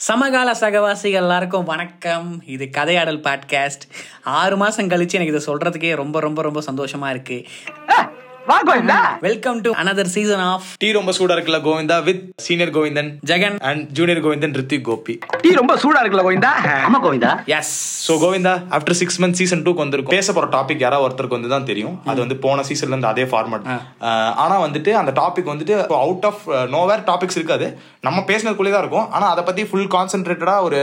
சமகால சகவாசிகள் எல்லாருக்கும் வணக்கம். இது கதையாடல் பாட்காஸ்ட் ஆறு மாதம் கழிச்சு எனக்கு இதை சொல்கிறதுக்கே ரொம்ப ரொம்ப ரொம்ப சந்தோஷமாக இருக்குது சந்தோஷமா இருக்கு welcome to another season of tea ரொம்ப சூடா இருக்குல்ல Govinda with senior Govindan Jagan and junior Govindan Rithik Gopi. Tea ரொம்ப சூடா இருக்குல்ல கோவிந்தா? ஆமா Govinda. Yes so Govinda after six month season டூக்கு வந்திருக்கும். பேச போற டாபிக் யாராவது ஒருத்தருக்கு வந்து தான் தெரியும். அது வந்து போன சீசன்ல இருந்து அதே ஃபார்மட் ஆனா வந்துட்டு அந்த டாபிக் வந்துட்டு அவுட் ஆஃப் நோவேர் டாபிக்ஸ் இருக்காது. நம்ம பேசினதுக்குள்ளே தான் இருக்கும். ஆனா அதை பத்தி ஃபுல் கான்சென்ட்ரேட்டடா ஒரு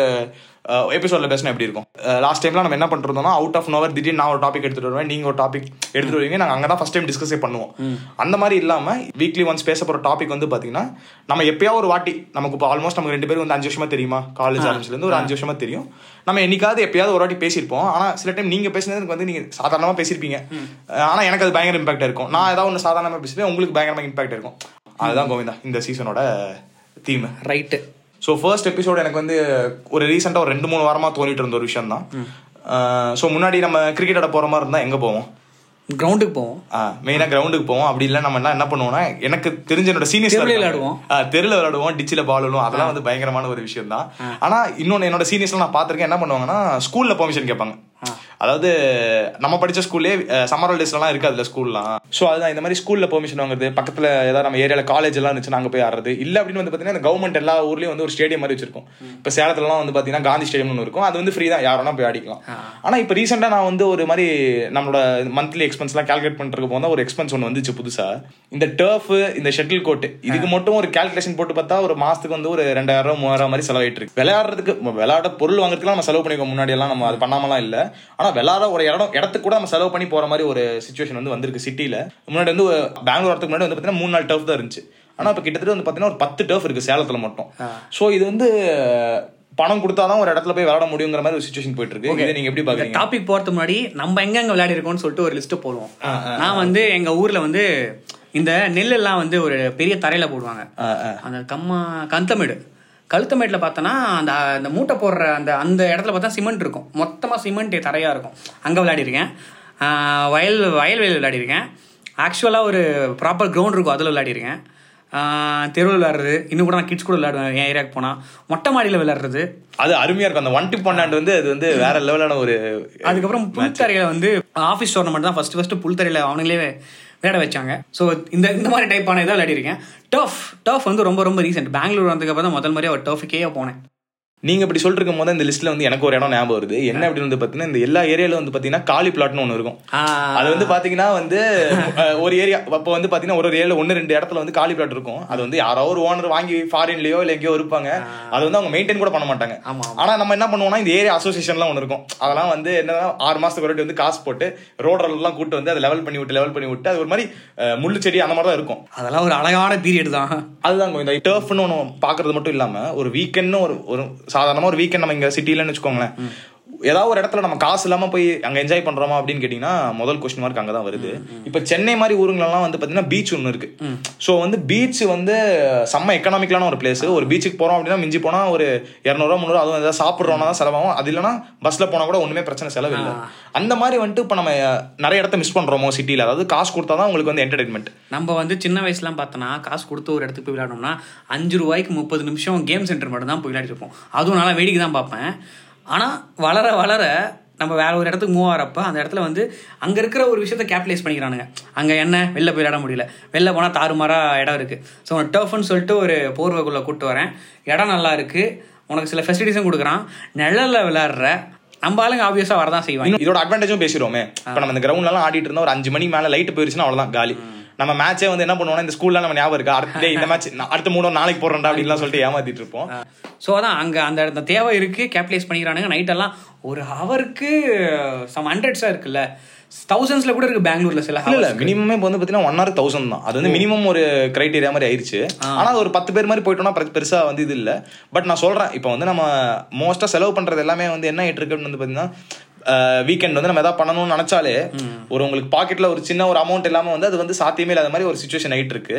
எபிசோட்ல பேசினா எப்படி இருக்கும்? லாஸ்ட் டைம்ல நம்ம என்ன பண்ணிருந்தோம்னா அவுட் ஆஃப் நோவர் திடீர்னு நான் ஒரு டாபிக் எடுத்துட்டு வருவேன் நீங்க ஒரு டாபிக் எடுத்துட்டு வருவீங்க. நாங்க அங்கதான் ஃபர்ஸ்ட் டைம் டிஸ்கஸே பண்ணுவோம். அந்த மாதிரி இல்லாம வீக்லி ஒன்ஸ் பேச போற டாபிக் வந்து பாத்தீங்கன்னா நம்ம எப்பயாவது ஒரு வாட்டி நமக்கு இப்போ ஆல்மோஸ்ட் நமக்கு ரெண்டு பேரும் வந்து அஞ்சு வருஷமா தெரியுமா? காலேஜ் ஆரம்பிச்சுல இருந்து ஒரு அஞ்சு வருஷமா தெரியும். நம்ம என்னைக்காவது எப்பயாவது ஒரு வாட்டி பேசியிருப்போம். ஆனா சில டைம் நீங்க பேசினதுக்கு வந்து நீங்க சாதாரணமா பேசியிருப்பீங்க. அஹ் ஆனா எனக்கு அது பயங்கர இம்பாக்ட் இருக்கும். நான் ஏதாவது ஒன்று சாதாரணமா பேசுவேன் உங்களுக்கு பயங்கரமா இம்பாக்ட் இருக்கும். அதுதான் கோவிந்தா இந்த சீசனோட theme right so first episode எனக்கு வந்து ஒரு ரீசெண்டாக ஒரு ரெண்டு மூணு வாரமாக தோணிட்டு இருந்த ஒரு விஷயம் தான் ஸோ முன்னாடி நம்ம கிரிக்கெட் ஆட போகிற மாதிரி இருந்தால் எங்கே போவோம்? கிரவுண்டுக்கு போவோம். மெயினாக கிரவுண்டுக்கு போவோம். அப்படி இல்லை நம்ம என்ன பண்ணுவோம்னா எனக்கு தெரிஞ்ச என்னோட சீனியர்ஸ் விளையாடுவோம். தெருவில் விளையாடுவோம் டிச்சில் பால் விழுவோம். அதெல்லாம் வந்து பயங்கரமான ஒரு விஷயம் தான் ஆனால் இன்னொன்று என்னோட சீனியர்ஸ்லாம் நான் பார்த்துருக்கேன். என்ன பண்ணுவாங்கன்னா ஸ்கூலில் பெர்மிஷன் கேட்பாங்க. அதாவது நம்ம படிச்ச ஸ்கூல்லே சம்மர் ஹாலிடேஸ்லாம் இருக்காதுல்ல ஸ்கூல்லாம் ஸோ அதுதான் இந்த மாதிரி ஸ்கூல்ல பெர்மிஷன் வாங்குறது பக்கத்துல ஏதாவது நம்ம ஏரியால காலேஜ் எல்லாம் இருந்துச்சு நாங்க போய் ஆடுறது. இல்ல அப்படின்னு வந்து பாத்தீங்கன்னா இந்த கவர்மெண்ட் எல்லா ஊர்லயும் வந்து ஒரு ஸ்டேடியம் மாதிரி வச்சிருக்கும். இப்ப சேலத்துலலாம் வந்து பாத்தீங்கன்னா காந்தி ஸ்டேடியம் ஒன்று இருக்கும். அது வந்து ஃப்ரீ தான். யார் வேணா போய் ஆடிக்கலாம். ஆனா இப்ப ரீசெண்டா நான் வந்து ஒரு மாதிரி நம்மளோட மந்த்லி எக்ஸ்பென்ஸ் எல்லாம் கால்குலேட் பண்றதுக்கு போனா ஒரு எக்ஸ்பென்ஸ் ஒன்று வந்துச்சு புதுசா. இந்த டர்ஃப் இந்த ஷட்டில் கோட் இதுக்கு மட்டும் ஒரு கால்குலேஷன் போட்டு பார்த்தா ஒரு மாசத்துக்கு வந்து ஒரு ரெண்டாயிரம் மூவாயிரம் மாதிரி செலவாயிட்டு இருக்கு. விளையாடுறதுக்கு விளையாட பொருள் வாங்குறதுக்குலாம் நம்ம செலவு பண்ணிக்கோ முன்னாடி எல்லாம் நம்ம அது பண்ணாமலாம் இல்ல. ஆனா விளையாட ஒரு இடம் இடத்துக்கு கூட நம்ம செலவு பண்ணி போற மாதிரி ஒரு சுச்சுவேஷன் வந்து வந்திருக்கு சிட்டில. முன்னாடி வந்து பெங்களூர் வரதுக்கு முன்னாடி வந்து பாத்தீங்கன்னா மூணு நாள் டர்ஃப் தான் இருந்துச்சு. ஆனா இப்ப கிட்டத்தட்ட வந்து பாத்தீங்கன்னா ஒரு பத்து டர்ஃப் இருக்கு சேலத்துல மட்டும். சோ இது வந்து பணம் கொடுத்தாதான் ஒரு இடத்துல போய் விளையாட முடியுங்கிற மாதிரி ஒரு சுச்சுவேஷன் போயிட்டு இருக்கு இதை நீங்க எப்படி பாக்குறீங்க? டாபிக் போறதுக்கு முன்னாடி நம்ம எங்கெங்க விளையாடி இருக்கோம்னு சொல்லிட்டு ஒரு லிஸ்ட் போடுவோம். நான் வந்து எங்க ஊர்ல வந்து இந்த நெல் எல்லாம் வந்து ஒரு பெரிய தரையில போடுவாங்க. அந்த கம்மா கந்தமேடு. கழுத்தமேட்டில் பார்த்தோன்னா அந்த அந்த மூட்டை போடுற அந்த அந்த இடத்துல பார்த்தா சிமெண்ட் இருக்கும். மொத்தமாக சிமெண்ட் தரையாக இருக்கும். அங்கே விளையாடிருக்கேன். வயல் வயல்வெளி விளையாடிருக்கேன். ஆக்சுவலாக ஒரு ப்ராப்பர் கிரவுண்ட் இருக்கும். அதில் விளையாடிருக்கேன். தெருவில் விளையாடுறது. இன்னும் கூட நான் கிட்ஸ் கூட விளையாடுவேன். என் ஏரியாவுக்கு போனால் மொட்டை மாடியில் விளையாடுறது. அது அருமையா இருக்கும். அந்த ஒன் டிப் ஒன்னாண்டு வந்து அது வந்து வேற லெவலான ஒரு அதுக்கப்புறம் புல்தரையில வந்து ஆஃபீஸ் டோர்னமெண்ட் தான் ஃபர்ஸ்ட் ஃபர்ஸ்ட் புல்தரையில அவங்களே விளையாட வச்சாங்க. ஸோ இந்த இந்த மாதிரி டைப்பான இதாக விளையாடிருக்கேன். டஃப் டஃப் வந்து ரொம்ப ரொம்ப ரீசெண்ட் பெங்களூர் வந்ததுக்கப்புறம் தான் முதல் முறையாக ஒரு டர்ஃபுக்கே போனேன். நீங்க இப்படி சொல்லிருக்கும் போது இந்த லிஸ்ட்ல வந்து எனக்கு ஒரு இடம் ஞாபகம் வருது. என்ன அப்படின்னு வந்து பாத்தீங்கன்னா இந்த எல்லா ஏரியால வந்து பாத்தீங்கன்னா காலி பிளாட்னு ஒண்ணு இருக்கும். அது வந்து பாத்தீங்கன்னா வந்து ஒரு ஏரியா அப்ப வந்து பாத்தீங்கன்னா ஒரு ஏரியால ஒன்னு ரெண்டு இடத்துல வந்து காலி பிளாட் இருக்கும். அது வந்து யாரோ ஒரு ஓனர் வாங்கி ஃபாரின்லயோ இல்ல எங்கேயோ இருப்பாங்க. அது வந்து அவங்க மெயின்டைன் கூட பண்ண மாட்டாங்க. ஆனா நம்ம என்ன பண்ணுவோம்னா இந்த ஏரியா அசோசியேஷன்லாம் ஒன்று இருக்கும். அதெல்லாம் வந்து என்னன்னா ஆறு மாசத்துக்கு ஒரு வந்து காசு போட்டு ரோடு எல்லாம் கூட்டு வந்து அதை லெவல் பண்ணி விட்டு லெவல் பண்ணி விட்டு அது ஒரு மாதிரி முள்ளு செடி அந்த மாதிரி தான் இருக்கும். அதெல்லாம் ஒரு அழகான பீரியட் தான். அதுதான் இந்த டர்ஃப்னு ஒன்று பார்க்கறது மட்டும் இல்லாம ஒரு வீக்கெண்ட்னு ஒரு ஒரு சாதாரணமா ஒரு வீக்கெண்ட் நம்ம இங்க சிட்டிலன்னு வச்சுக்கோங்களேன். ஏதாவது ஒரு இடத்துல நம்ம காசு இல்லாம போய் அங்க என்ஜாய் பண்றோமா அப்படின்னு கேட்டீங்கன்னா முதல் கொஸ்டின் மார்க் அங்கதான் வருது. இப்ப சென்னை மாதிரி ஊருங்களெல்லாம் வந்து பாத்தீங்கன்னா பீச் ஒன்று இருக்கு. சோ வந்து பீச் வந்து செம்ம எக்கனாமிக்கலான ஒரு பிளேஸ் ஒரு பீச்சுக்கு போறோம் அப்படின்னா மிஞ்சி போனா ஒரு இரநூறுவா முந்நூறு அதுவும் ஏதாவது சாப்பிட்றோம்னா தான் செலவாகும். அது இல்லைன்னா பஸ்ல போனா கூட ஒண்ணுமே பிரச்சனை செலவு இல்லை அந்த மாதிரி வந்துட்டு இப்ப நம்ம நிறைய இடத்த மிஸ் பண்றோமோ சிட்டில அதாவது காசு கொடுத்தாதான் உங்களுக்கு வந்து என்டர்டைன்மெண்ட் நம்ம வந்து சின்ன வயசுலாம் பார்த்தோன்னா காசு கொடுத்து ஒரு இடத்துக்கு போய் விளையாடணும்னா அஞ்சு ரூபாய்க்கு முப்பது நிமிஷம் கேம் சென்டர் மட்டும் தான் போய் விளையாடிட்டு இருப்போம். அதுவும் நல்லா வேடிக்கை தான் பார்ப்பேன். ஆனால் வளர வளர நம்ம வேற ஒரு இடத்துக்கு மூவ் ஆகிறப்ப அந்த இடத்துல வந்து அங்கே இருக்கிற ஒரு விஷயத்த கேபிட்டலைஸ் பண்ணிக்கிறானுங்க. அங்கே என்ன? வெளில போய் விளையாட முடியல. வெளில போனால் தாறுமாறா இடம் இருக்குது ஸோ டர்ஃப்னு சொல்லிட்டு ஒரு போர்வைக்குள்ளே கூப்பிட்டு வரேன். இடம் நல்லா இருக்குது உனக்கு சில ஃபெசிலிட்டிஸும் கொடுக்குறான். நிழல்ல விளையாடுற நம்ம ஆளுங்க ஆப்வியஸாக வரதான் செய்வாங்க. இதோட அட்வான்டேஜும் பேசிடுவோமே. இப்போ நம்ம இந்த கிரவுண்ட்ல எல்லாம் ஆடிட்டு இருந்தா ஒரு அஞ்சு மணி மேல லைட் போயிருச்சுன்னா அவ்வளவுதான் காலி. நம்ம மேட்சே வந்து என்ன பண்ணுவோம்னா இந்த ஸ்கூல்ல நம்ம ஞாபகம் இருக்கா? அடுத்த இந்த மேட்ச் அடுத்த மூணு நாள் நாளைக்கு போடுறோம்டா அப்படின்லாம் சொல்லிட்டு ஏமாத்திட்டு இருப்போம். ஸோ அதான் அங்கே அந்த அந்த தேவை இருக்குது கேபிட்டலைஸ் பண்ணிக்கிறானுங்க. நைட்டெல்லாம் ஒரு ஹவருக்கு சம் ஹண்ட்ரட்ஸாக இருக்குல்ல. தௌசண்ட்ஸில் கூட இருக்குது பெங்களூரில் சில இல்ல மினிமமே இப்போ வந்து பாத்தீங்கன்னா ஒன் ஹவர் தௌசண்ட் தான். அது வந்து மினிமம் ஒரு கிரைட்டீரியா மாதிரி ஆயிருச்சு. ஆனா ஒரு பத்து பேர் மாதிரி போயிட்டோம்னா பெரு- பெருசா வந்து இது இல்ல. பட் நான் சொல்றேன் இப்போ வந்து நம்ம மோஸ்டா செலவு பண்றது எல்லாமே வந்து என்ன ஆயிட்டு இருக்குன்னு வந்து பாத்தீங்கன்னா வீக்கெண்ட் வந்து நம்ம எதாவது பண்ணணும்னு நினைச்சாலே ஒரு உங்களுக்கு பாக்கெட்ல ஒரு சின்ன ஒரு அமௌண்ட் இல்லாம வந்து அது வந்து சாத்தியமே இல்லாத மாதிரி ஒரு சுச்சுவேஷன் ஆயிட்டு இருக்கு.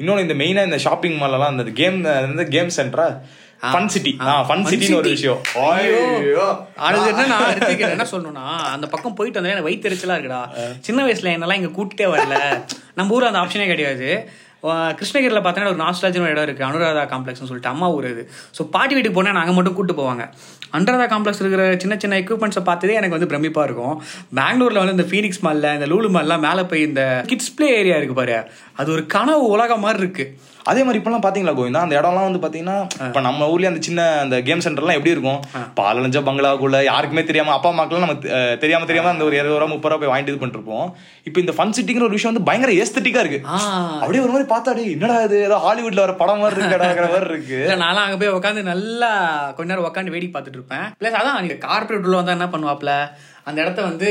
இன்னொன்னு இந்த மெயினா இந்த ஷாப்பிங் மால் எல்லாம் இந்த கேம் வந்து கேம் சென்டரா ஃபன் சிட்டி ஃபன் Fun சிட்டின்னு ஒரு. விஷயம். அது என்னன்னா ரித்திக், என்ன சொல்லணும்னா அந்த பக்கம் போயிட்டு வந்தா எனக்கு வயிற்றுச்சலா இருக்குடா. சின்ன வயசுல என்னெல்லாம் இங்க கூட்டிட்டே வரல. நம்ம ஊர்ல அந்த ஆப்ஷனே கிடையாது. கிருஷ்ணகிரியில் பார்த்தீங்கன்னா ஒரு நாஸ்டாலஜின்னு இடம் இருக்குது அனுராதா காம்ப்ளெக்ஸ்னு சொல்லிட்டு அம்மா ஊர் இது. ஸோ பாட்டி வீட்டுக்கு போனால் நாங்கள் மட்டும் கூட்டு போவாங்க. அனுராதா காம்ப்ளெக்ஸ் இருக்கிற சின்ன சின்ன எக்யூப்மெண்ட்ஸை பார்த்ததே எனக்கு வந்து பிரமிப்பாக இருக்கும். பெங்களூரில் வந்து இந்த ஃபீனிக்ஸ் மாலில் இந்த லூலு மால்லாம் மேலே போய் இந்த கிட்ஸ் ப்ளே ஏரியா இருக்குது பாரு. அது ஒரு கனவு உலகம் மாதிரி இருக்குது அதே மாதிரி இப்பெல்லாம் பாத்தீங்களா கோவிந்தா? அந்த இடம்லாம் வந்து பாத்தீங்கன்னா இப்ப நம்ம ஊர்லயே அந்த சின்ன அந்த கேம் சென்டர்லாம் எப்படி இருக்கும்? பாலஞ்ச பங்களாக்குள்ள யாருக்குமே தெரியாம அப்பா அம்மாக்கெல்லாம் நம்ம தெரியாம தெரியாம அந்த ஒரு இருபது ரூபா முப்பது ரூபா போய் வாங்கிட்டு இது பண்ணிட்டு இருப்போம். இப்போ இந்த ஃபன் சிட்டிங்கிற ஒரு விஷயம் வந்து பயங்கர ஏஸ்தட்டிக்கா இருக்கு. அப்படியே ஒரு மாதிரி பார்த்தா என்னடா இது? ஏதோ ஹாலிவுட்ல வர படம் மாதிரி இருக்குங்கிற மாதிரி இருக்கு. நான்லாம் அங்கே போய் உட்காந்து நல்லா கொஞ்ச நேரம் உட்காந்து வேடிக்கை பார்த்துட்டு இருப்பேன். ப்ளஸ் அதான் கார்பரேட் உள்ள வந்தால் என்ன பண்ணுவாப்ல அந்த இடத்த வந்து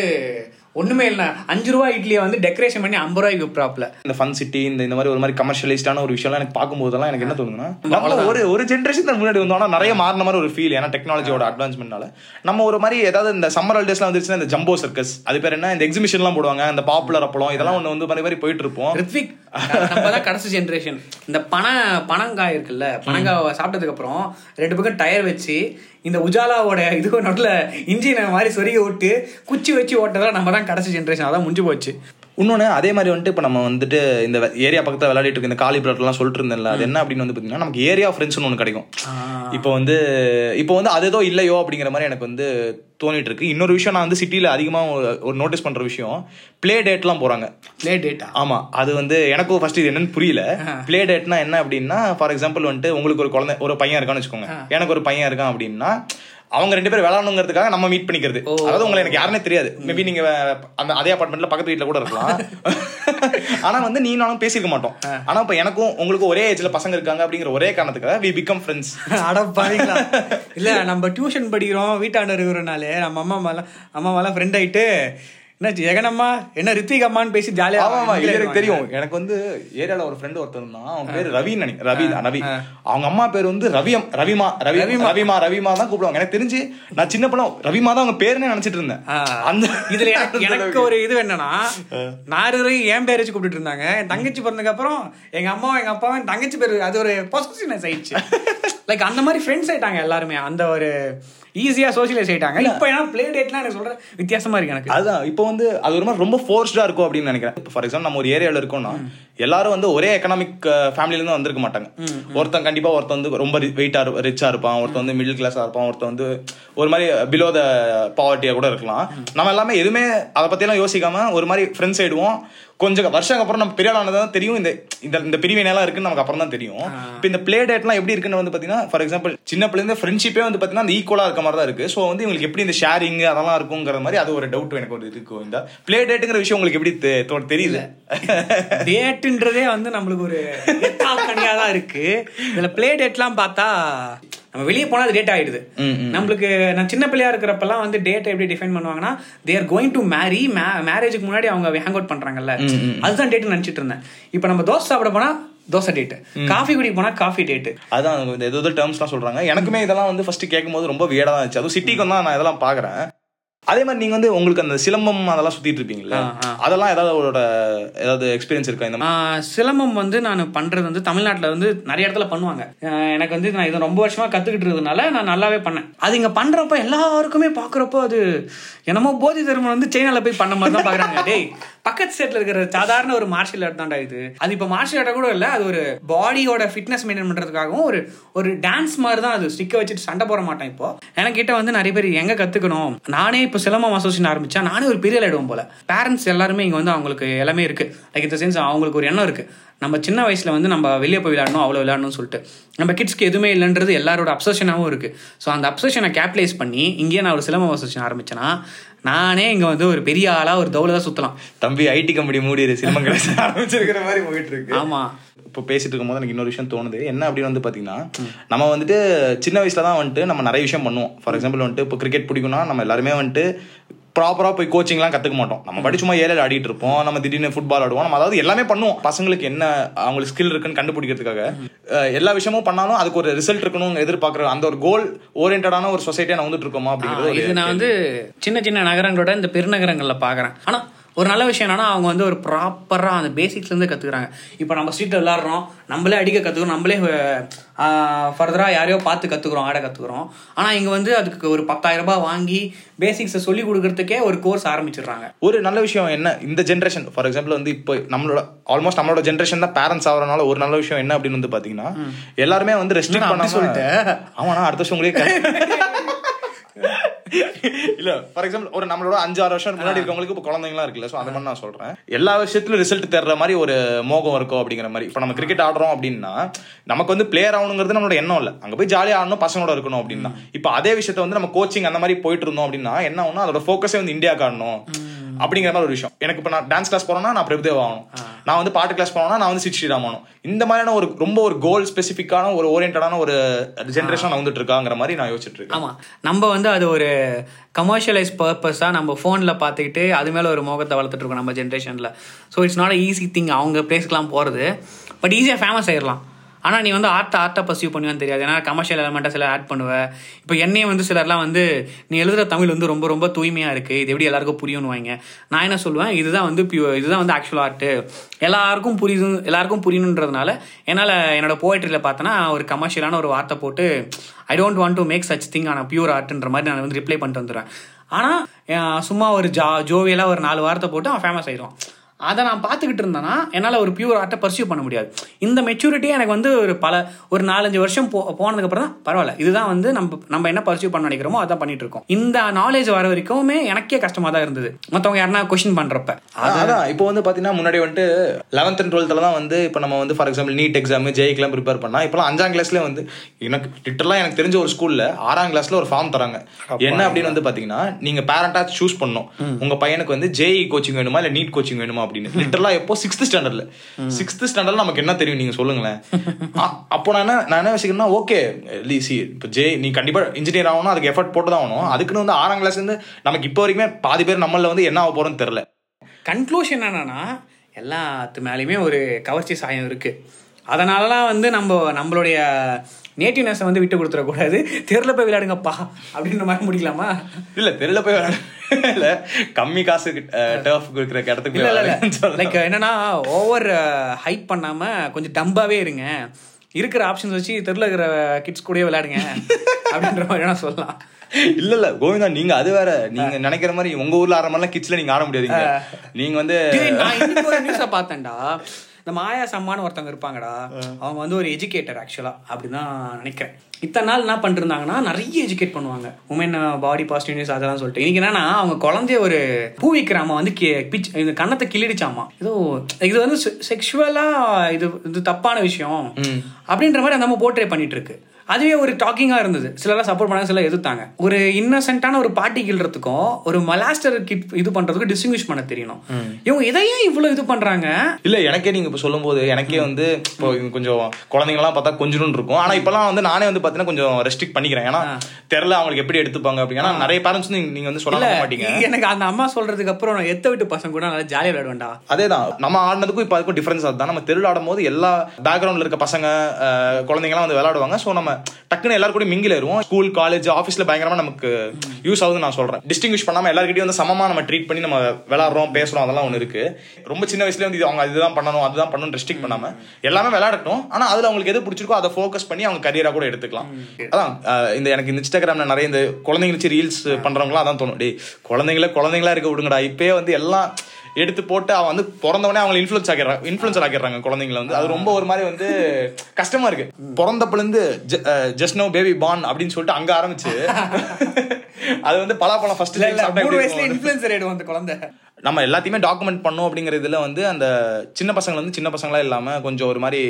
ஒன்றுமே இல்லை அஞ்சு ரூபா இட்லியை வந்து டெக்கரேஷன் பண்ணி ஐம்பது ரூபாய்க்கு விற்றாப்ல இந்த ஃபன் சிட்டி இந்த இந்த மாதிரி ஒரு மாதிரி கமர்ஷியலைஸ்டான ஒரு விஷயம்லாம் எனக்கு பார்க்கும்போதெல்லாம் எனக்கு என்ன தோணுதுன்னா நம்ம ஒரு ஒரு ஜென்ரேஷன் தான் முன்னாடி வந்தோம்னா நிறைய மாறின மாதிரி ஒரு ஃபீல் ஏன்னா டெக்னாலஜியோட அட்வான்ஸ்மெண்ட்னால நம்ம ஒரு மாதிரி ஏதாவது இந்த சம்மர் ஹாலிடேஸ்லாம் வந்துருச்சுன்னா இந்த ஜம்போ சர்க்கஸ் அது பேர் என்ன? இந்த எக்ஸிபிஷன்லாம் போடுவாங்க. இந்த பாப்புலர் அப்பளம். இதெல்லாம் ஒன்று வந்து மாதிரி மாதிரி போயிட்டு இருப்போம். ரித்விக் நம்ம தான் கடைசி ஜென்ரேஷன் இந்த பனை பனங்காய் இருக்குல்ல பனங்காய் சாப்பிட்டதுக்கு அப்புறம் ரெண்டு பக்கம் டயர் வச்சு இந்த உஜாலாவோட இது நடுல இன்ஜினை மாதிரி சொருகி விட்டு குச்சி வச்சு ஓட்டதெல்லாம் நம்ம தான் கடைசி ஜென்ரேஷன் அதான் முடிஞ்சு போச்சு. இன்னொன்று அதே மாதிரி வந்துட்டு இப்போ நம்ம வந்துட்டு இந்த ஏரியா பக்கத்தில் விளையாடிட்டு இருக்க இந்த காலிபிரட்லாம் சொல்லிட்டு இருந்தேன்ல அது என்ன அப்படின்னு வந்து பார்த்தீங்கன்னா நமக்கு ஏரியா ஃப்ரெண்ட்ஸ்னு ஒன்று கிடைக்கும். இப்போ வந்து இப்போ வந்து அது ஏதோ இல்லையோ அப்படிங்கிற மாதிரி எனக்கு வந்து தோணிட்டு இருக்கு. இன்னொரு விஷயம் நான் வந்து சிட்டியில் அதிகமாக ஒரு நோட்டீஸ் பண்ணுற விஷயம் ப்ளே டேட்லாம் போகிறாங்க லே டேட்டா ஆமா. அது வந்து எனக்கும் ஃபர்ஸ்ட் இது என்னன்னு புரியல. ப்ளே டேட்னா என்ன அப்படின்னா ஃபார் எக்ஸாம்பிள் வந்துட்டு உங்களுக்கு ஒரு குழந்தை ஒரு பையன் இருக்கான்னு வச்சுக்கோங்க. எனக்கு ஒரு பையன் இருக்கான் அப்படின்னா அவங்க ரெண்டு பேரும் விளையாடணுங்கிறதுக்காக நம்ம மீட் பண்ணிக்கிறது. அதாவது உங்களை எனக்கு யாருன்னே தெரியாது. மேபி நீங்க அந்த அதே அபார்ட்மெண்ட்ல பக்கத்து வீட்ல கூட இருக்கலாம். ஆனா வந்து நீ நானும் பேசியிருக்க மாட்டோம். ஆனா இப்ப எனக்கும் உங்களுக்கு ஒரே ஏஜ்ல பசங்க இருக்காங்க அப்படிங்கிற ஒரே காரணத்துக்காக வி பிகம் ஃப்ரெண்ட்ஸ் அட பாருங்களா இல்ல நம்ம டியூஷன் படிக்கிறோம் வீட்டாண்ட இருக்கிறனாலே நம்ம அம்மா மேலாம் அம்மா மேலாம் ஃப்ரெண்ட் ஆயிட்டு என்ன ஜெகனம்மா? என்ன ரித்விக் அம்மான்னு பேசி ஜாலியா ஆமா எனக்கு தெரியும். எனக்கு வந்து ஏரியால ஒரு ஃப்ரெண்ட் ஒருத்தர் இருந்தான் அவன் பேரு ரவின்னு நினை ரவி ரவி. அவங்க அம்மா பேர் வந்து ரவியம் ரவிமா ரவி ரவிமா. ரவிமா தான் கூப்பிடுவாங்க. எனக்கு தெரிஞ்சு நான் சின்ன படம் ரவிமா தான் அவங்க பேருனே நினைச்சிட்டு இருந்தேன். அந்த இதுல எனக்கு ஒரு இது என்னன்னா நான் இது வரைக்கும் என் பேர் வச்சு கூப்பிட்டு இருந்தாங்க. என் தங்கச்சி பிறந்ததுக்கு அப்புறம் எங்க அம்மாவும் எங்க அப்பாவும் என் தங்கச்சி பேர் அது ஒரு பொசிஷனஸ் ஆயிடுச்சு. லைக் அந்த மாதிரி ஃப்ரெண்ட்ஸ் ஆயிட்டாங்க எல்லாருமே. அந்த ஒரு ஈஸியா சோசியலைஸ் ஆயிட்டாங்க. இப்போ ஏன்னா பிளே டேட்லாம் எனக்கு சொல்ற வித்தியாசமா இருக்கு எனக்கு. அதுதான். இப்போ வந்து அது ஒரு மாதிரி ரொம்ப ஃபோர்ஸ்டா இருக்கும் அப்படின்னு நினைக்கிறேன். இப்போ ஃபார் எக்ஸாம்பிள் நம்ம ஒரு ஏரியால இருக்கோம்னா எல்லாரும் வந்து ஒரே எக்கனாமிக் ஃபேமிலில இருந்து வந்திருக்க மாட்டாங்க. ஒருத்தன் கண்டிப்பா ஒருத்தன் வந்து ரொம்ப வெயிட்டா ரிச்சா இருப்பான். ஒருத்தன் வந்து மிடில் கிளாஸா இருப்பான். ஒருத்தன் வந்து ஒரு மாதிரி பிலோ த பாவர்ட்டியா கூட இருக்கலாம். நம்ம எல்லாமே எதுவுமே அதை பத்தி எல்லாம் யோசிக்காம ஒரு மாதிரி ஃப்ரெண்ட்ஸ் ஆயிடுவோம். கொஞ்சம் வருஷம் அப்புறம் நம்ம பெரிய ஆளானது தான் தெரியும். இந்த இந்த இந்த பிரிவினைலாம் இருக்குன்னு நமக்கு அப்புறம் தான் தெரியும் இப்போ இந்த பிளே டேட்லாம் எப்படி இருக்குன்னு வந்து பாத்தீங்கன்னா ஃபார் எக்ஸாம்பிள் சின்ன பிள்ளைங்க ஃப்ரெண்ட்ஷிப்பே வந்து பாத்தீங்கன்னா அந்த ஈக்குவலா இருக்க மாதிரி தான் இருக்கு. ஸோ வந்து இவங்களுக்கு எப்படி இந்த ஷேரிங் அதெல்லாம் இருக்குங்கிற மாதிரி அது ஒரு டவுட் எனக்கு ஒரு இருக்கும் இந்த பிளே டேட்டுங்கிற விஷயம் உங்களுக்கு எப்படி தெ- தோ- தெரியுது? டேட்டுன்றதே வந்து நம்மளுக்கு ஒரு கனியா தான் இருக்கு. இதுல பிளே டேட்லாம் பார்த்தா நம்ம வெளியே போனா அது டேட் ஆயிடுது. நம்மளுக்கு நான் சின்ன பிள்ளையா இருக்கிறப்பெல்லாம் வந்து டேட் எப்படி டிஃபைன் பண்ணுவாங்கன்னா தேர் கோயிங் டு மேரி மேரேஜுக்கு முன்னாடி அவங்க ஹேங் அவுட் பண்றாங்கல்ல. அதுதான் டேட் நினைச்சிட்டு இருந்தேன். இப்போ நம்ம தோசை சாப்பிட போனா தோசை டேட் காஃபி குடிக்க போனா காஃபி டேட் அதான் இந்த ஏதோ டேர்ம்ஸ்லாம் சொல்றாங்க. எனக்குமே இதெல்லாம் வந்து ஃபர்ஸ்ட் கேட்கும்போது ரொம்ப வியடா தான் இருந்துச்சு. அதுவும் சிட்டிக்கு தான் நான் இதெல்லாம் பாக்குறேன். அதே மாதிரி நீங்க வந்து உங்களுக்கு அந்த சிலம்பம் அதெல்லாம் சுத்திட்டு இருப்பீங்கல்ல? அதெல்லாம் ஏதாவது அவரோட ஏதாவது எக்ஸ்பீரியன்ஸ் இருக்கா? இந்த சிலம்பம் வந்து நான் பண்றது வந்து தமிழ்நாட்டில் வந்து நிறைய இடத்துல பண்ணுவாங்க. எனக்கு வந்து நான் இது ரொம்ப வருஷமா கத்துக்கிட்டு இருந்ததுனால நான் நல்லாவே பண்ணேன். அது இங்க பண்றப்ப எல்லாருக்குமே பாக்குறப்போ அது என்னமோ போதி தர்மம் வந்து சைனால போய் பண்ண மாதிரி தான் பாக்குறாங்க. டேய் பக்கத்து ஸ்டேட்ல இருக்கிற சாதாரண ஒரு மார்ஷியல் ஆர்ட் தான்டா இது. அது இப்போ மார்ஷியல் ஆர்ட் கூட இல்ல அது ஒரு பாடியோட ஃபிட்னஸ் மெயின்டைன் பண்றதுக்காகவும் ஒரு ஒரு டான்ஸ் மாதிரி தான் அது ஸ்டிக்க வச்சுட்டு சண்டை போட மாட்டேன் இப்போ. எனக்கிட்ட வந்து நிறைய பேர் எங்க கத்துக்கணும்? நானே இப்போ சிலம்பம் அசோசியேஷன் ஆரம்பிச்சா நானே ஒரு பெரிய ஆயிடுவோம் போல. பேரண்ட்ஸ் எல்லாருமே இங்க வந்து அவங்களுக்கு எல்லாமே இருக்கு. லைக் இந்த சென்ஸ் அவங்களுக்கு ஒரு எண்ணம் இருக்கு. நம்ம சின்ன வயசுல வந்து நம்ம வெளியே போய் விளையாடணும் அவ்வளோ விளையாடணும்னு சொல்லிட்டு. நம்ம கிட்ஸ்க்கு எதுவுமே இல்லைன்றது எல்லாரோட அப்சஷனாகவும் இருக்கு. ஸோ அந்த அப்சஷனை கேபிட்டலைஸ் பண்ணி இங்கேயே நான் ஒரு சிலம்பம் அசோசியேஷன் ஆரம்பிச்சேன்னா நானே இங்க வந்து ஒரு பெரிய ஆளா ஒரு தௌலதா சுத்தலாம். தம்பி ஐடி கம்பெனி மூடி சிலம்பம் கிளாஸ் ஆரம்பிச்சிருக்கிற மாதிரி போயிட்டு இருக்கு. ஆமா. இப்போ பேசிட்டு இருக்கும்போது எனக்கு இன்னொரு விஷயம் தோணுது. என்ன அப்படின்னு வந்து பாத்தீங்கன்னா நம்ம வந்துட்டு சின்ன வயசுல தான் வந்துட்டு நம்ம நிறைய விஷயம் பண்ணுவோம். ஃபார் எக்ஸாம்பிள் வந்துட்டு இப்போ கிரிக்கெட் பிடிக்கும்னா நம்ம எல்லாருமே வந்துட்டு ப்ராப்பரா போய் கோச்சிங்லாம் கத்துக்க மாட்டோம். நம்ம படி சும்மா ஏரியால ஆடிட்டு இருப்போம். நம்ம திடீர்னு ஃபுட்பால் ஆடுவோம். நம்ம அதாவது எல்லாமே பண்ணுவோம். பசங்களுக்கு என்ன அவங்களுக்கு ஸ்கில் இருக்குன்னு கண்டுபிடிக்கிறதுக்காக. எல்லா விஷயமும் பண்ணாலும் அதுக்கு ஒரு ரிசல்ட் இருக்கணும் எதிர்பார்க்குற அந்த ஒரு கோல் ஓரியன்டான ஒரு சொசைட்டியா நான் வந்துட்டு இருக்கோமா அப்படிங்கிறது இது நான் வந்து சின்ன சின்ன நகரங்களோட இந்த பெருநகரங்கள்ல பாக்குறேன். ஆனா ஒரு நல்ல விஷயம் என்னன்னா அவங்க வந்து ஒரு ப்ராப்பராக அந்த பேசிக்ஸ்லேருந்து கற்றுக்குறாங்க இப்போ நம்ம ஸ்ட்ரீட்டில் விளாட்றோம் நம்மளே அடிக்க கற்றுக்குறோம் நம்மளே ஃபர்தராக யாரையோ பார்த்து கற்றுக்குறோம் ஆட கற்றுக்குறோம் ஆனால் இங்கே வந்து அதுக்கு ஒரு பத்தாயிரம் ரூபாய் வாங்கி பேசிக்ஸை சொல்லி கொடுக்கறதுக்கே ஒரு கோர்ஸ் ஆரம்பிச்சிடுறாங்க. ஒரு நல்ல விஷயம் என்ன? இந்த ஜென்ரேஷன் ஃபார் எக்ஸாம்பிள் வந்து இப்போ நம்மளோட ஆல்மோஸ்ட் நம்மளோட ஜென்ரேஷன் தான் பேரண்ட்ஸ் ஆகிறனால ஒரு நல்ல விஷயம் என்ன அப்படின்னு வந்து பாத்தீங்கன்னா எல்லாருமே வந்து ரெஸ்ட்ரிக்ட் அப்படி பண்ணாம ஆமாண்ணா அடுத்த வருஷம் உங்களே இல்ல ஃபார் எக்ஸாம்பிள் ஒரு நம்மளோட அஞ்சு ஆறு வருஷம் முன்னாடி இருக்கவங்களுக்கு இப்போ குழந்தைங்களாம் இருக்குல்ல சோ அந்த மாதிரி நான் சொல்றேன். எல்லா விஷயத்திலும் ரிசல்ட் தர்ற மாதிரி ஒரு மோகம் இருக்கும் அப்படிங்கிற மாதிரி. இப்போ நம்ம கிரிக்கெட் ஆடுறோம் அப்படின்னா நமக்கு வந்து பிளேயர் ஆகணுங்கிறது நம்மளோட எண்ணம் இல்ல. அங்க போய் ஜாலியா ஆடணும் பசங்களோட இருக்கணும் அப்படின்னா. இப்போ அதே விஷயத்த வந்து நம்ம கோச்சிங் அந்த மாதிரி போயிட்டு இருந்தோம் அப்படின்னா என்ன ஆகும்னா அதோட ஃபோக்கஸே வந்து இந்தியாவுக்கு ஆடணும். அப்படிங்கிற மாதிரி ஒரு விஷயம். எனக்கு இப்போ நான் டான்ஸ் கிளாஸ் போறேன்னா நான் பிரபுதேவ் ஆகணும். நான் வந்து பாட்டு கிளாஸ் போனோம்னா நான் வந்து சிட் ஸ்ரீராம் ஆகணும். இந்த மாதிரியான ஒரு ரொம்ப ஒரு கோல் ஸ்பெசிஃபிக்கான ஒரு ஓரியன்டான ஒரு ஜென்ரேஷன் வந்துட்டு இருக்காங்கிற மாதிரி நான் யோசிச்சுட்டு இருக்கேன். ஆமாம் நம்ம வந்து அது ஒரு கமர்ஷியலைஸ் பர்பஸாக நம்ம ஃபோனில் பார்த்துக்கிட்டு அது மேலே ஒரு மோகத்தை வளர்த்துட்டு இருக்கோம் நம்ம ஜென்ரேஷனில் so it's not easy thing அவங்க பிளேஸ்க்குலாம் போகிறது பட் ஈஸியாக ஃபேமஸ் ஆயிடலாம் ஆனால் நீ வந்து ஆர்ட்டை ஆர்ட்டை பர்சியூ பண்ணுவேன்னு தெரியாது. ஏன்னா கமர்ஷியல் எலமெண்ட்டாக சில ஆட் பண்ணுவேன் இப்போ என்னையே வந்து சிலர்லாம் வந்து நீ எழுதுகிற தமிழ் வந்து ரொம்ப ரொம்ப தூய்மையாக இருக்குது இது எப்படி எல்லாருக்கும் புரியும்னு வாங்க. நான் என்ன சொல்லுவேன்? இதுதான் வந்து பியூ இதுதான் வந்து ஆக்சுவல் ஆர்ட்டு எல்லாருக்கும் புரியுது எல்லாருக்கும் புரியணுன்றதுனால என்னால் என்னோட போய்ட்ரியில் பார்த்தோன்னா ஒரு கமர்ஷியலான ஒரு வார்த்தை போட்டு I don't want to make such thing ஆனால் பியூர் ஆர்ட்ன்ற மாதிரி நான் வந்து ரிப்ளை பண்ணிட்டு வந்துடுறேன் ஆனால் சும்மா ஒரு ஜா ஜோவியலாக ஒரு நாலு வார்த்தை போட்டு அவன் ஃபேமஸ் ஆயிடுவான். அதை நான் பார்த்துக்கிட்டு இருந்தேன்னா என்னால் ஒரு பியூர் ஆர்ட்டை பர்சியூ பண்ண முடியாது. இந்த மெச்சூரிட்டியே எனக்கு வந்து ஒரு பல ஒரு நாலஞ்சு வருஷம் போ போனதுக்கப்புறம் தான் பரவாயில்ல. இதுதான் வந்து நம்ம நம்ம என்ன பர்சியூ பண்ண நினைக்கிறோமோ அதான் பண்ணிட்டு இருக்கோம். இந்த நாலேஜ் வர வரைக்குமே எனக்கே கஷ்டமாக தான் இருந்தது. மற்றவங்க யாருன்னா கொஷின் பண்ணுறப்ப அதான் இப்போ வந்து பாத்தீங்கன்னா முன்னாடி வந்துட்டு லெவன்த் அண்ட் டுவெல்த்ல தான் வந்து இப்போ நம்ம வந்து ஃபார் எக்ஸாம்பிள் நீட் எக்ஸாம் ஜெய்க்கெல்லாம் ப்ரிப்பேர் பண்ணா இப்போலாம் அஞ்சாம் கிளாஸ்ல வந்து எனக்கு லிட்டரலாக எனக்கு தெரிஞ்ச ஒரு ஸ்கூல்ல ஆறாம் கிளாஸ்ல ஒரு ஃபார்ம் தராங்க. என்ன அப்படின்னு வந்து பாத்தீங்கன்னா நீங்க பேரண்டா சூஸ் பண்ணும் உங்க பையனுக்கு வந்து ஜேஇ கோச்சிங் வேணுமா இல்ல நீட் கோச்சிங் வேணுமா அப்படின்னு. லிட்டரலா எப்போ சிக்ஸ்த் ஸ்டாண்டர்ட்ல சிக்ஸ்த் ஸ்டாண்டர்ட்ல நமக்கு என்ன தெரியும்? நீங்க சொல்லுங்களேன். அப்போ நான் என்ன நான் என்ன யோசிக்கிறேன்னா ஓகே சி இப்போ ஜே நீ கண்டிப்பா இன்ஜினியர் ஆகணும் அதுக்கு எஃபர்ட் போட்டு தான் ஆகணும். அதுக்குன்னு வந்து ஆறாம் கிளாஸ்ல இருந்து நமக்கு இப்போ வரைக்குமே பாதி பேர் நம்மள வந்து என்ன ஆக போறோம்னு தெரியல. கன்க்ளூஷன் என்னன்னா எல்லாத்து மேலேயுமே ஒரு கவர்ச்சி சாயம் இருக்கு. அதனாலலாம் வந்து நம்ம நம்மளுடைய நேட்டிவ்னஸை வந்து விட்டு கொடுத்துடக்கூடாது. தெருல போய் விளையாடுங்கப்பா அப்படின்ற மாதிரி முடிக்கலாமா? இல்ல தெரியல போய் விளையாட இல்ல கம்மி காசு டர்ஃப் இருக்கிற இடத்துக்கு இல்ல. லைக் என்னன்னா ஓவர் ஹைப் பண்ணாம கொஞ்சம் டம்பாவே இருங்க. இருக்கிற ஆப்ஷன்ஸ் வச்சு தெருல இருக்கிற கிட்ஸ் கூடயே விளையாடுங்க அப்படின்ற மாதிரி வேணா சொல்லலாம். இல்ல இல்ல கோவிந்தா நீங்க அது வேற. நீங்க நினைக்கிற மாதிரி உங்க ஊர்ல ஆடுற மாதிரிலாம் கிட்ஸ்ல நீங்க ஆட முடியாதீங்க நீங்க வந்து நான் பார்த்தேன்டா. இந்த மாயா சம்மான்னு ஒருத்தவங்க இருப்பாங்கடா அவங்க வந்து ஒரு எஜுகேட்டர் ஆக்சுவலா அப்படிதான் நினைக்கிறேன். இத்தனை நாள் என்ன பண்ணிருந்தாங்கன்னா நிறைய எஜுகேட் பண்ணுவாங்க. உமன் பாடி பாசிட்டிவ் நியூஸ் அதெல்லாம் சொல்லிட்டு. இன்னைக்கு என்னன்னா அவங்க குழந்தைய ஒரு பூ விக்கிறாம வந்து பிச் இந்த கண்ணத்தை கிள்ளிடுச்சாமா ஏதோ இது வந்து செக்ஷுவலா இது இது தப்பான விஷயம் அப்படின்ற மாதிரி அந்த அம்மா போர்ட்ரே பண்ணிட்டு இருக்கு. அதுவே ஒரு டாக்கிங்கா இருந்தது. சிலர்லாம் சப்போர்ட் பண்ணாங்க சிலர் எதிர்த்தாங்க. ஒரு இன்னசென்ட்டான ஒரு பாட்டி கிள்றதுக்கும் ஒரு மலாஸ்டர் கிட் இது பண்றதுக்கும் டிஸ்டிங்விஷ் பண்ண தெரியணும். இவங்க இதையே இவ்வளவு இது பண்றாங்க? இல்ல எனக்கே நீங்க இப்ப சொல்லும்போது எனக்கே வந்து இப்போ கொஞ்சம் குழந்தைங்கலாம் பார்த்தா கொஞ்சம் இருக்கும் ஆனா இப்பெல்லாம் வந்து நானே வந்து பாத்தீங்கன்னா கொஞ்சம் ரெஸ்ட்ரிக்ட் பண்ணிக்கிறேன். ஏன்னா தெரியல அவங்களுக்கு எப்படி எடுத்துப்பாங்க அப்படின்னா. நிறைய பேரண்ட்ஸ் வந்து நீங்க வந்து சொல்ல மாட்டீங்க. எனக்கு அந்த அம்மா சொல்றதுக்கு அப்புறம் நான் எத்த விட்டு பசங்க கூட நல்லா ஜாலியா விளையாடுவேன்டா. அதேதான். நம்ம ஆடினதுக்கும் இப்போ அதுக்கும் டிஃபரன்ஸ் அதுதான். நம்ம தெருவில் ஆடும்போது எல்லா பேக்ரவுண்ட்ல இருக்க பசங்க அஹ், குழந்தைங்கலாம் வந்து விளையாடுவாங்க. ஸோ நம்ம டக்குன்னு எல்லாரும் கூட மிங்கில் ஏறுவோம். ஸ்கூல் காலேஜ் ஆஃபீஸ்ல பயங்கரமா நமக்கு யூஸ் ஆகுதுன்னு நான் சொல்றேன். டிஸ்டிங்விஷ் பண்ணாம எல்லாருக்கிட்டையும் வந்து சமமா நம்ம ட்ரீட் பண்ணி நம்ம விளையாடுறோம் பேசுறோம் அதெல்லாம் ஒன்று இருக்கு. ரொம்ப சின்ன வயசுல வந்து இது அவங்க இதுதான் பண்ணணும் அதுதான் பண்ணணும் ரெஸ்ட்ரிக்ட் பண்ணாம எல்லாமே விளையாடட்டும் ஆனா அதுல அவங்களுக்கு எது பிடிச்சிருக்கோ அதை ஃபோக்கஸ் பண்ணி அவங்க கரியரா கூட எடுத்துக்கலாம். அதான் இந்த எனக்கு இந்த இன்ஸ்டாகிராம்ல நிறைய இந்த குழந்தைங்க வச்சு ரீல்ஸ் பண்றவங்களாம் அதான் தோணும். டேய் குழந்தைங்கள குழந்தைங்களா இருக்க விடுங்கடா. இப்பயே வந்து எல்லாம் எடுத்து போட்டு அவன் வந்து பிறந்தவனே அவங்க இன்ஃபுளுன்ஸ் ஆக்கிடுறாங்க இன்ஃபுளுன்சர் ஆக்கிடுறாங்க குழந்தைங்கள வந்து. அது ரொம்ப ஒரு மாதிரி வந்து கஷ்டமா இருக்கு. பிறந்தப்பல இருந்து ஜஸ்ட் நோ பேபி பான் அப்படின்னு சொல்லிட்டு அங்க ஆரம்பிச்சு. அது வந்து பலாப்பழம் ஃபர்ஸ்ட் மூணு வயசுல இன்ஃபுளுசர் ஆயிடும் அந்த குழந்தை. நம்ம எல்லாத்தையுமே டாக்குமெண்ட் பண்ணோம் அப்படிங்கிற இதுல வந்து அந்த சின்ன பசங்க வந்து சின்ன பசங்களா இல்லாம கொஞ்சம் ஒரு மாதிரி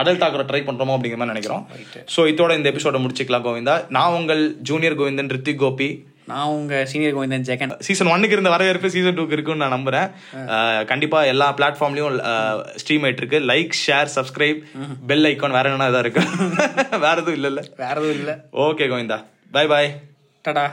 அடல்ட் ஆகிற ட்ரை பண்றோமோ அப்படிங்கிற மாதிரி நினைக்கிறோம். சோ இதோட இந்த எபிசோட முடிச்சுக்கலாம் கோவிந்தா. நான் உங்கள் ஜூனியர் கோவிந்தன் ரித்திக் கோபி. நான் உங்க சீனியர் கோவிந்தன் ஜெகன் சீசன் ஒன்னுக்கு இருந்த வரவேற்பு சீசன் டூக்கு இருக்குன்னு நான் நம்புறேன். அஹ், கண்டிப்பா எல்லா பிளாட்ஃபார்ம்லயும் ஸ்ட்ரீம் ஆயிட்டு இருக்கு like share subscribe bell icon வேற என்ன இதா இருக்கு. வேற எதுவும் இல்ல இல்ல வேற எதுவும் இல்ல. ஓகே கோவிந்தா. பை பாய் டடா.